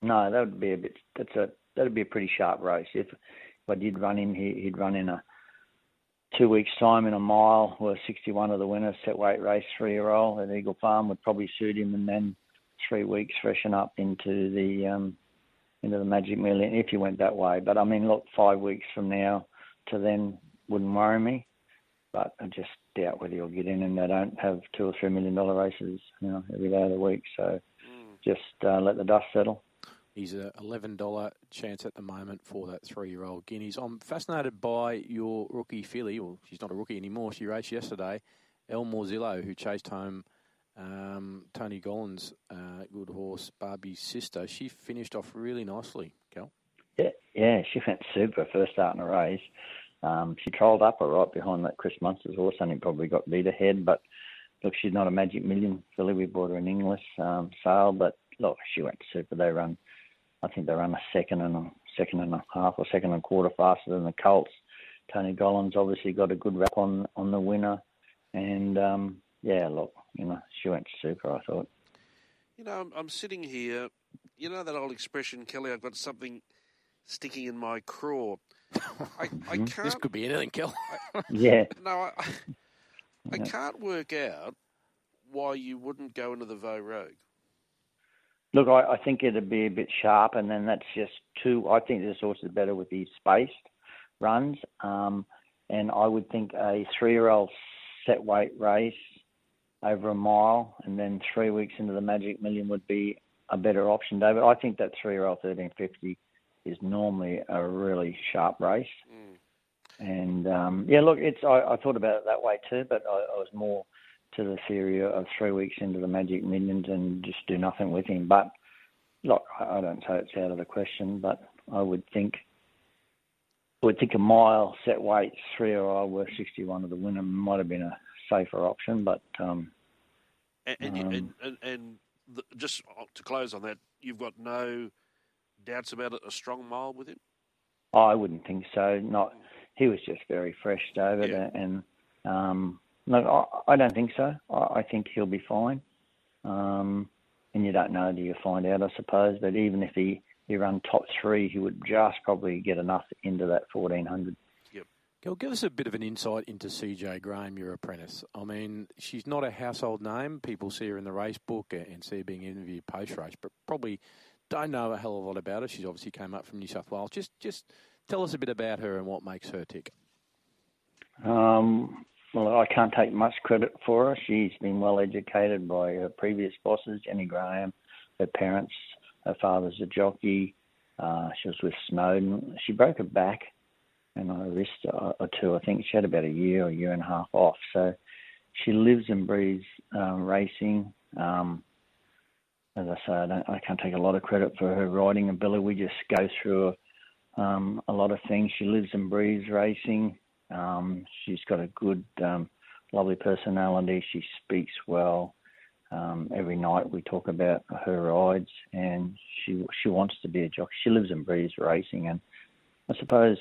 No, that would be a bit. That's a that'd be a pretty sharp race. If, if I did run him, he, he'd run in a two weeks' time in a mile, where 61 of the winners set weight race three year old at Eagle Farm would probably suit him, and then three weeks freshen up into the um, into the Magic Million if you went that way. But I mean, look, five weeks from now to then wouldn't worry me. But I just doubt whether he'll get in, and they don't have two or three million dollar races, you know, every day of the week. So mm. just uh, let the dust settle. He's a eleven dollar chance at the moment for that three year old Guineas. I'm fascinated by your rookie filly. Well, she's not a rookie anymore. She raced yesterday. El Morzillo, who chased home um, Tony Gollan's uh, good horse, Barbie's sister. She finished off really nicely, Cal. Yeah, yeah, she went super first start in the race. Um, she trolled up right behind that Chris Munce's horse, and he probably got beat ahead. But look, she's not a Magic Million filly. We bought her in Inglis um, sale, but look, she went super. They run, I think they run a second and a second and a half or second and a quarter faster than the Colts. Tony Gollan's obviously got a good rap on on the winner, and um, yeah, look, you know, she went super. I thought. You know, I'm, I'm sitting here. You know that old expression, Kelly. I've got something sticking in my craw. I, I can't. This could be anything, Kel. yeah. No, I, I can't work out why you wouldn't go into the Vo Rogue. Look, I, I, think it'd be a bit sharp, and then that's just too. I think this horse is better with these spaced runs, um, and I would think a three-year-old set weight race over a mile, and then three weeks into the Magic Million would be a better option, David. I think that three-year-old 1350 is normally a really sharp race. Mm. And um, yeah, look, it's I, I, thought about it that way too, but I, I, was more to the theory of three weeks into the Magic Millions and just do nothing with him. But look, I, I don't say it's out of the question, but I would think I would think a mile set weight three or I were sixty one of the winner might have been a safer option, but um, and and, um, and, and, and just to close on that, you've got no doubts about a strong mile with him? I wouldn't think so. Not he was just very fresh, David, yeah. and um, no, I, I, don't think so. I, I, think he'll be fine. Um, and you don't know till you find out, I suppose. But even if he he run top three, he would just probably get enough into that fourteen hundred. Gil, give us a bit of an insight into Cejay Graham, your apprentice. I mean, she's not a household name. People see her in the race book and see her being interviewed post race, but probably don't know a hell of a lot about her. She's obviously came up from New South Wales. Just just tell us a bit about her and what makes her tick. Um, well, I can't take much credit for her. She's been well educated by her previous bosses, Jenny Graham, her parents. Her father's a jockey. Uh, she was with Snowden. She broke her back and a wrist or two. I think she had about a year or year and a half off. So she lives and breathes um, racing. Um, as I say, I, don't, I can't take a lot of credit for her riding ability. We just go through a, um, a lot of things. She lives and breathes racing. Um, she's got a good, um, lovely personality. She speaks well. Um, every night we talk about her rides, and she she wants to be a jockey. She lives and breathes racing, and I suppose,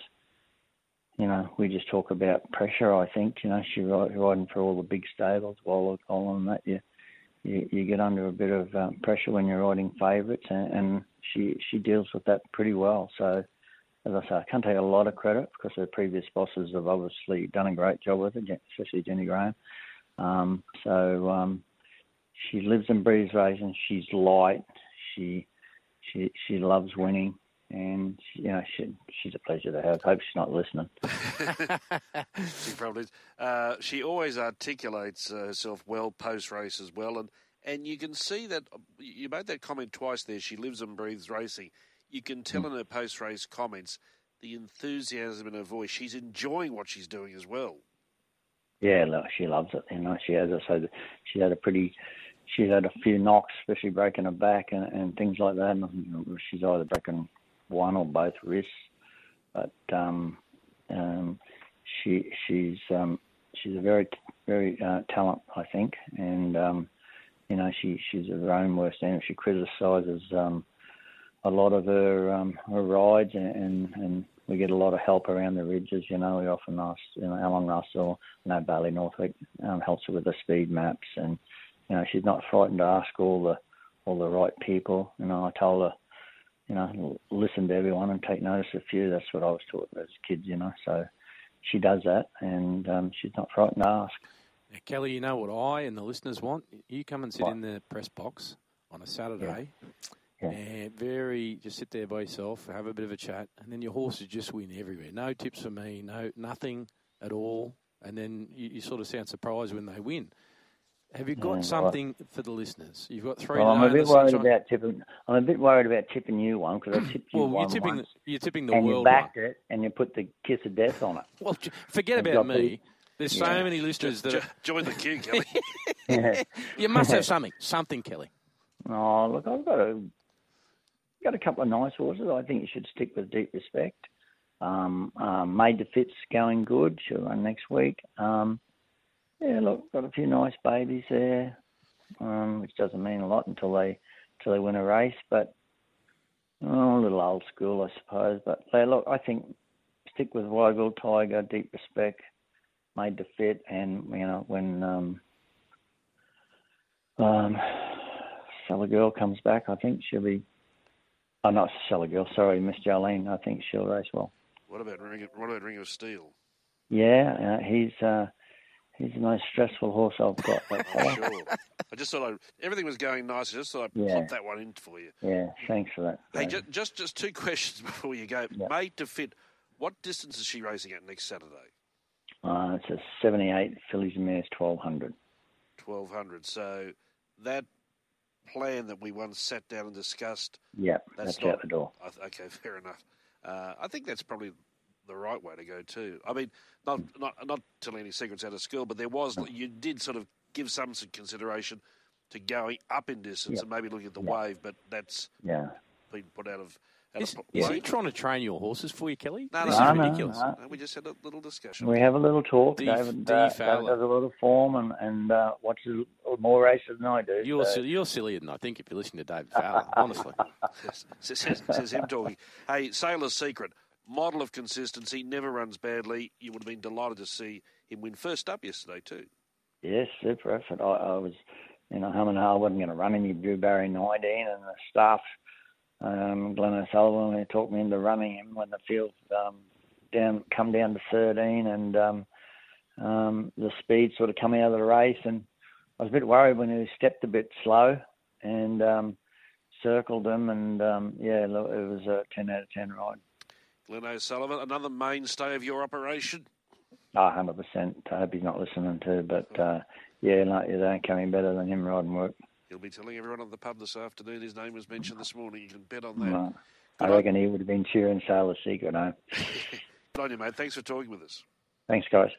you know, we just talk about pressure. I think you know she's riding for all the big stables, Waller, Gollan, that you you, you get under a bit of um, pressure when you're riding favourites, and, and she she deals with that pretty well. So, as I say, I can't take a lot of credit because her previous bosses have obviously done a great job with it, especially Jenny Graham. Um, so um, she lives and breathes racing. She's light. She she she loves winning and you know she, she's a pleasure to have. Hope she's not listening. she probably is. Uh, she always articulates uh, herself well post race as well, and and you can see that you made that comment twice there. She lives and breathes racing. You can tell mm. in her post race comments the enthusiasm in her voice. She's enjoying what she's doing as well. Yeah, look, she loves it. You know, she has. I said, she had a pretty she's had a few knocks, especially breaking her back and, and things like that. And she's either broken one or both wrists, but um, um, she she's um, she's a very very uh, talent, I think, and um, you know she she's her own worst enemy. She criticises um, a lot of her um, her rides, and, and and we get a lot of help around the ridges. You know, we often ask you know Alan Russell, you know Bailey Northwick um, helps her with the speed maps, and you know she's not frightened to ask all the all the right people. You know, I told her you know, listen to everyone and take notice of a few. That's what I was taught as kids, you know. So she does that, and um, she's not frightened to ask. Now, Kelly, you know what I and the listeners want? You come and sit what? in the press box on a Saturday. Yeah. Yeah. And very, just sit there by yourself, have a bit of a chat, and then your horses just win everywhere. No tips for me, no nothing at all. and then you, you sort of sound surprised when they win. Have you got Yeah, something for the listeners? You've got three. Well, I'm a in bit worried Sunshine- about tipping. I'm a bit worried about tipping you one because I tipped you Well, one you're tipping. once, You're tipping the and you backed one. it, and you put the kiss of death on it. Well, forget And about got the- me. There's so Yeah. many listeners that Jo- join the queue, Kelly. Yeah. you must have something, something, Kelly. Oh, look, I've got a got a couple of nice horses. I think you should stick with Deep Respect. Um, um, Made to Fit's going good. She'll run next week. Um, yeah, look, got a few nice babies there, um, which doesn't mean a lot until they until they win a race. But oh, a little old school, I suppose. But yeah, look, I think stick with Weigel, Tiger, Deep Respect, Made to Fit, and you know when um, um, Cellar Girl comes back, I think she'll be. Oh, not Cellar Girl. Sorry, Miss Jolene. I think she'll race well. what about Ring? What about Ring of Steel? Yeah, uh, he's uh, he's the most stressful horse I've got. I'm sure. I just thought I, everything was going nice. I just thought I'd Yeah. pop that one in for you. yeah, thanks for that. Hey, just, just just two questions before you go. Yeah. Made to fit. What distance is she racing at next Saturday? Uh, it's a 78 fillies and mares 1200. Twelve hundred. So that plan that we once sat down and discussed. Yeah, That's that's, not- out the door. I Okay, fair enough. Uh, I think that's probably the right way to go too. I mean, not not not telling any secrets out of school, but there was you did sort of give some consideration to going up in distance Yeah. and maybe looking at the Yeah. wave, but that's Yeah. been put out of out Is, of is he trying to train your horses for you, Kelly? No, this no, is no, ridiculous. no. No, we just had a little discussion. We have a little talk. D- David, D uh, Fowler. David does a lot of form and, and uh, watches more races than I do. You're, so- you're sillier than I think if you listen to David Fowler, honestly. says, says, says him talking. Hey, Sailor's Secret, model of consistency, never runs badly. You would have been delighted to see him win first up yesterday too. Yes, super effort. I, I was, you know, humming I wasn't going to run him. He drew barrier 19, and the staff, um, Glenn O'Sullivan, they talked me into running him when the field um, down come down to 13, and um, um, the speed sort of coming out of the race. And I was a bit worried when he stepped a bit slow and um, circled him, and um, yeah, it was a 10 out of 10 ride. Glenn O'Sullivan, another mainstay of your operation. Oh, 100%. I hope he's not listening too, but uh, yeah, no, it ain't coming better than him riding work. He'll be telling everyone at the pub this afternoon. His name was mentioned this morning. You can bet on that. Right. I Good on- reckon he would have been cheering Sailor Secret home. Good on you, mate. Thanks for talking with us. Thanks, guys.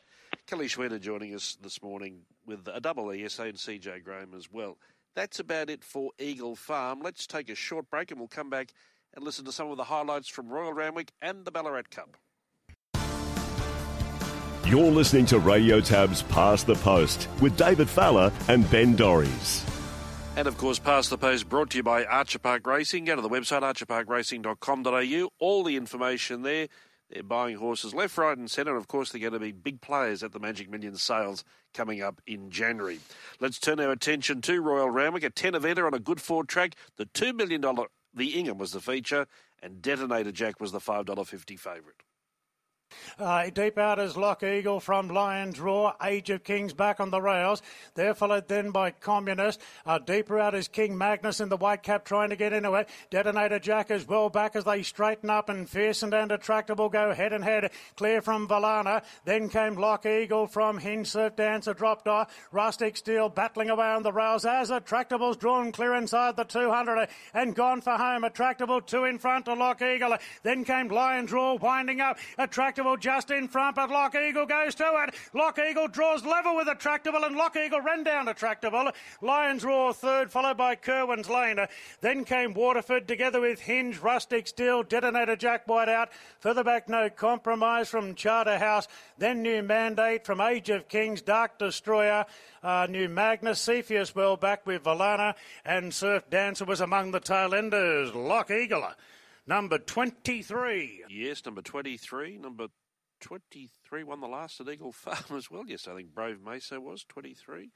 Kelly Schweida joining us this morning with a double ESA and Cejay Graham as well. That's about it for Eagle Farm. Let's take a short break and we'll come back and listen to some of the highlights from Royal Randwick and the Ballarat Cup. You're listening to Radio Tab's Past the Post with David Fowler and Ben Dorries. And of course, Past the Post brought to you by Archer Park Racing. Go to the website archerparkracing.com.au. All the information there. They're buying horses left, right, and centre. And of course, they're going to be big players at the Magic Millions sales coming up in January. Let's turn our attention to Royal Randwick, a 10 eventer on a good Ford track. The $2 million, the Ingham was the feature, and Detonator Jack was the $5.50 favourite. Uh, deep out is Lock Eagle from Lion's Roar. Age of Kings back on the rails. They're followed then by Communist. Uh, deeper out is King Magnus in the white cap trying to get into it. Detonator Jack is well back as they straighten up and Fearsome and Attractable go head and head. Clear from Valana. Then came Lock Eagle from Hinge Surf Dancer dropped off. Rustic Steel battling away on the rails as Attractable's drawn clear inside the 200 and gone for home. Attractable two in front to Lock Eagle. Then came Lion's Roar winding up. Attractable just in front, but Lock Eagle goes to it. Lock Eagle draws level with Attractable, and Lock Eagle ran down Attractable. Lions Roar third, followed by Kerwin's Lane. Then came Waterford together with Hinge, Rustic Steel, Detonator Jack White out. Further back, no compromise from Charterhouse. Then New Mandate from Age of Kings, Dark Destroyer. Uh, new Magnus, Cepheus well back with Valana, and Surf Dancer was among the tail enders. Lock Eagle, number 23. Yes, number 23. Number 23 won the last at Eagle Farm as well. Yes, I think Brave Mesa was 23.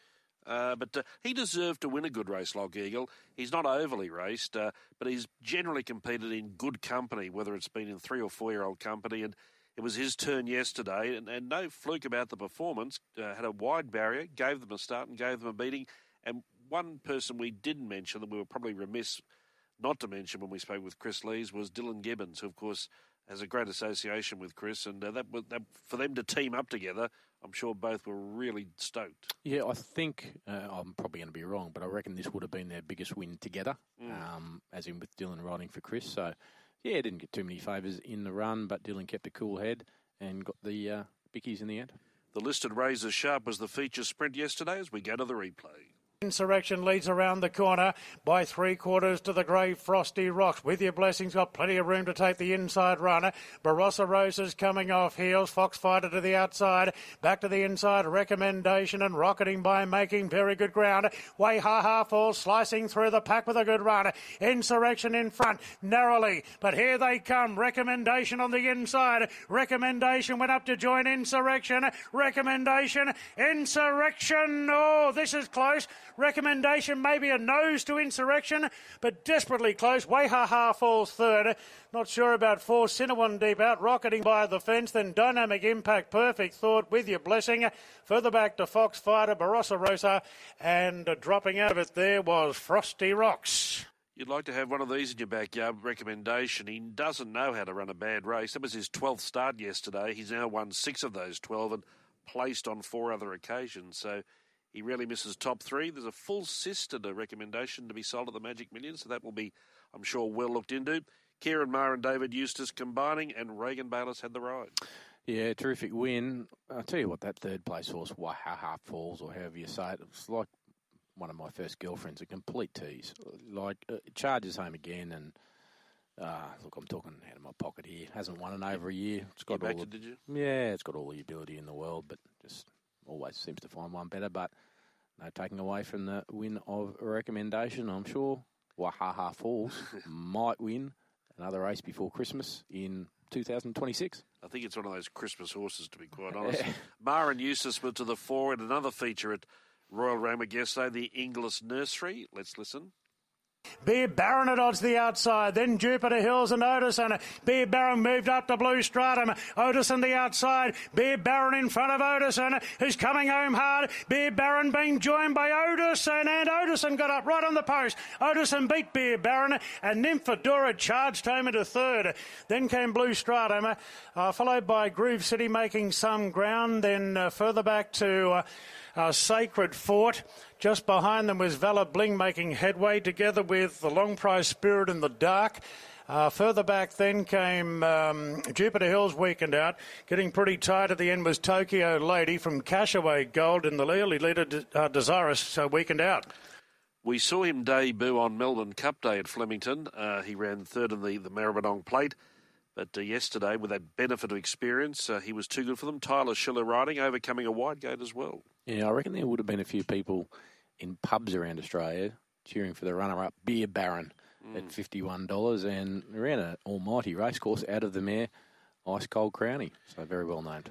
Uh, but uh, he deserved to win a good race like Eagle. He's not overly raced, uh, but he's generally competed in good company, whether it's been in three or four year old company. And it was his turn yesterday, and, and no fluke about the performance. Uh, had a wide barrier, gave them a start, and gave them a beating. And one person we didn't mention that we were probably remiss not to mention when we spoke with Chris Lees was Dylan Gibbons, who, of course, has a great association with Chris. And uh, that, that for them to team up together, I'm sure both were really stoked. Yeah, I think uh, I'm probably going to be wrong, but I reckon this would have been their biggest win together, mm. um, as in with Dylan riding for Chris. So, yeah, didn't get too many favours in the run, but Dylan kept a cool head and got the uh, bickies in the end. The listed Razor Sharp was the feature sprint yesterday as we go to the replay. Insurrection leads around the corner by three quarters to the grey frosty rocks. With your blessings, got plenty of room to take the inside runner. Barossa Roses coming off heels. Foxfighter to the outside. Back to the inside. Recommendation and rocketing by making very good ground. Way ha ha falls slicing through the pack with a good run. Insurrection in front narrowly, but here they come. Recommendation on the inside. Recommendation went up to join Insurrection. Recommendation. Insurrection. Oh, this is close. Recommendation maybe a nose to insurrection, but desperately close. Waihaha falls third. Not sure about four. Cinnamon deep out, rocketing by the fence. Then dynamic impact, perfect thought with your blessing. Further back to Foxfighter, Barossa Rosa, and dropping out of it there was Frosty Rocks. You'd like to have one of these in your backyard recommendation. He doesn't know how to run a bad race. That was his 12th start yesterday. He's now won six of those 12 and placed on four other occasions. So he really misses top three. There's a full sister to recommendation to be sold at the Magic Million, so that will be, I'm sure, well looked into. Ciaron Maher and David Eustace combining, and Reagan Bayliss had the ride. Yeah, terrific win. I'll tell you what, that third place horse, Wahaha Falls, or however you say it, it's like one of my first girlfriends, a complete tease. Like, uh, charges home again, and uh, look, I'm talking out of my pocket here. Hasn't won in over a year. It's got you all the, did you? Yeah, it's got all the ability in the world, but just always seems to find one better, but no taking away from the win of a recommendation. I'm sure Wahaha Falls might win another race before Christmas in 2026. I think it's one of those Christmas horses, to be quite honest. Maher and Eustace were to the fore in another feature at Royal Randwick yesterday, the Inglis Nursery. Let's listen. Beer Baron at odds the outside, then Jupiter Hills and Odison. Beer Baron moved up to Blue Stratum. Odison the outside. Beer Baron in front of Otis and who's coming home hard. Beer Baron being joined by Odison, and Odison got up right on the post. Odison beat Beer Baron, and Nymphadora charged home into third. Then came Blue Stratum, uh, followed by Groove City making some ground. Then uh, further back to uh, uh Sacred Fort. Just behind them was Valor Bling making headway together with the Long Prize Spirit in the Dark. Uh, further back then came um, Jupiter Hills weakened out. Getting pretty tight at the end was Tokyo Lady from Cashaway Gold in the early leader uh, Desirous uh, weakened out. We saw him debut on Melbourne Cup Day at Flemington. Uh, he ran third in the, the Maribyrnong Plate. But uh, yesterday, with that benefit of experience, he was too good for them. Tyler Schiller riding, overcoming a wide gate as well. Yeah, I reckon there would have been a few people in pubs around Australia cheering for the runner-up Beer Baron mm. at fifty-one dollars, and ran an almighty racecourse out of the mare Ice Cold Crownie. So very well named.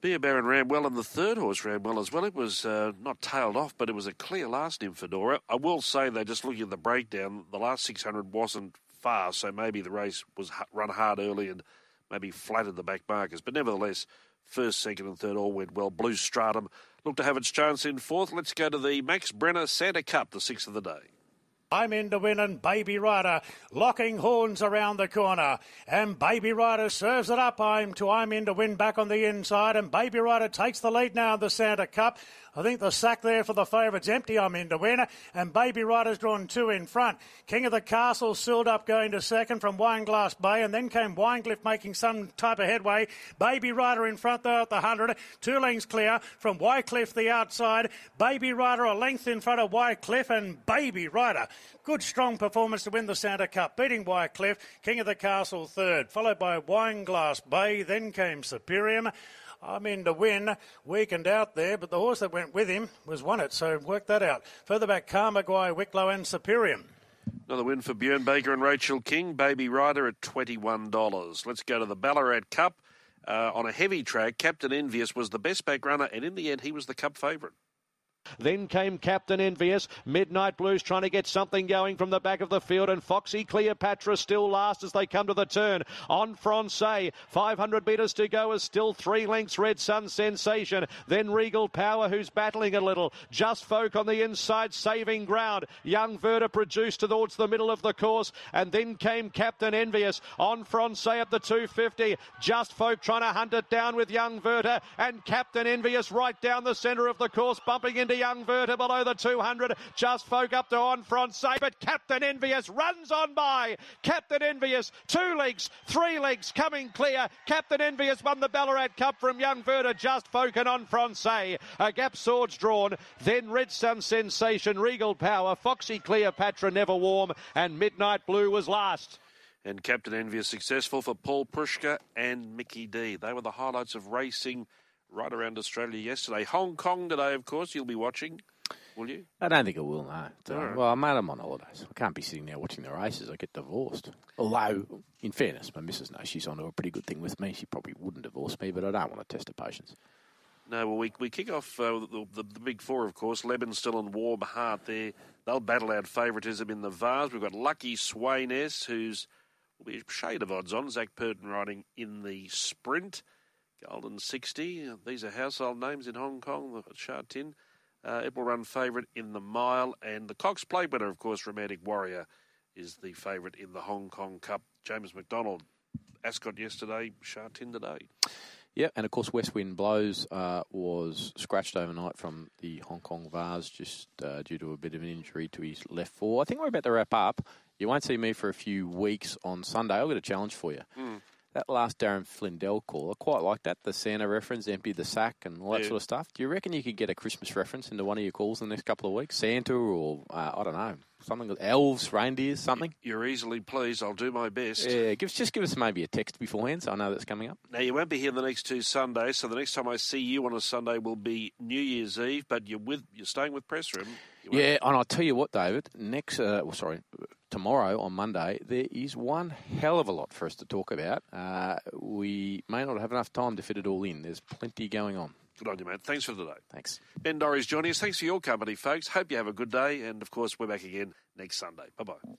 Beer Baron ran well, and the third horse ran well as well. It was uh, not tailed off, but it was a clear last in Fedora. I will say, though, just looking at the breakdown, the last 600 wasn't far, so maybe the race was run hard early and maybe flattered the back markers. But nevertheless, first, second, and third all went well. Blue Stratum look to have its chance in fourth. Let's go to the Max Brenner Santa Cup, the sixth of the day. I'm in to win and Baby Rider locking horns around the corner. And Baby Rider serves it up. I'm to I'm in to win back on the inside. And Baby Rider takes the lead now in the Santa Cup. I think the sack there for the favourites empty. I'm in to win. And Baby Rider's drawn two in front. King of the Castle sealed up going to second from Wineglass Bay. And then came Winecliff making some type of headway. Baby Rider in front though at the 100. Two lengths clear from Wycliffe the outside. Baby Rider a length in front of Wycliffe and Baby Rider Good strong performance to win the Santa Cup, beating Wycliffe, King of the Castle third, followed by Wineglass Bay, then came Superior. I'm in to win, weakened out there, but the horse that went with him was won it, so work that out. Further back, Carmaguay, Wicklow, and Superior. Another win for Björn Baker and Rachel King, Baby Rider at $21. Let's go to the Ballarat Cup. Uh, on a heavy track, Captain Envious was the best back runner, and in the end, he was the Cup favourite. Then came Captain Envious. Midnight Blues trying to get something going from the back of the field. And Foxy Cleopatra still last as they come to the turn. On Francais. 500 metres to go is still three lengths. Red Sun Sensation. Then Regal Power, who's battling a little. Just Folk on the inside, saving ground. Young Verda produced towards the middle of the course. And then came Captain Envious. On Francais at the 250. Just Folk trying to hunt it down with Young Verda. And Captain Envious right down the centre of the course, bumping into Young Verta below the 200. Just Folk up to on say, but Captain Envious runs on by. Captain Envious, two legs, three legs coming clear. Captain Envious won the Ballarat Cup from Young Verta, Just Folk and on say. A gap swords drawn. Then Red Sun Sensation, Regal Power, Foxy Cleopatra, Never Warm, and Midnight Blue was last. And Captain Envious successful for Paul Preusker and Mickey D. They were the highlights of racing right around Australia yesterday. Hong Kong today, of course, you'll be watching. Will you? I don't think I will, no. Well, mate, I'm out on holidays. I can't be sitting there watching the races. I get divorced. Although, in fairness, my missus knows she's onto a pretty good thing with me. She probably wouldn't divorce me, but I don't want to test her patience. No, well, we, we kick off uh, the, the, the big four, of course. Lebanon still in Warm Heart there. They'll battle out favouritism in the Vase. We've got Lucky Sweynesse, who's will be a shade of odds on. Zac Purton riding in the sprint. Golden 60. These are household names in Hong Kong. The Sha Tin. Uh, it will run favourite in the mile. And the Cox Plate winner, of course, Romantic Warrior, is the favourite in the Hong Kong Cup. James McDonald, Ascot yesterday, Sha Tin today. Yeah, and of course, West Wind Blows uh, was scratched overnight from the Hong Kong Vase just uh, due to a bit of an injury to his left fore. I think we're about to wrap up. You won't see me for a few weeks on Sunday. I've got a challenge for you. That last Darren Flindell call, I quite like that. The Santa reference, empty the sack, and all that Yeah. sort of stuff. Do you reckon you could get a Christmas reference into one of your calls in the next couple of weeks? Santa or, uh, I don't know, something with elves, reindeers, something? You're easily pleased. I'll do my best. Yeah, give, just give us maybe a text beforehand so I know that's coming up. Now, you won't be here the next two Sundays, so the next time I see you on a Sunday will be New Year's Eve, but you're with you're staying with Press Room. Yeah, and I'll tell you what, David. Next, uh, well, sorry, tomorrow on Monday, there is one hell of a lot for us to talk about. Uh, we may not have enough time to fit it all in. There's plenty going on. Good on you, mate. Thanks for the day. Thanks. Ben Dorries joining us. Thanks for your company, folks. Hope you have a good day, and of course, we're back again next Sunday. Bye bye.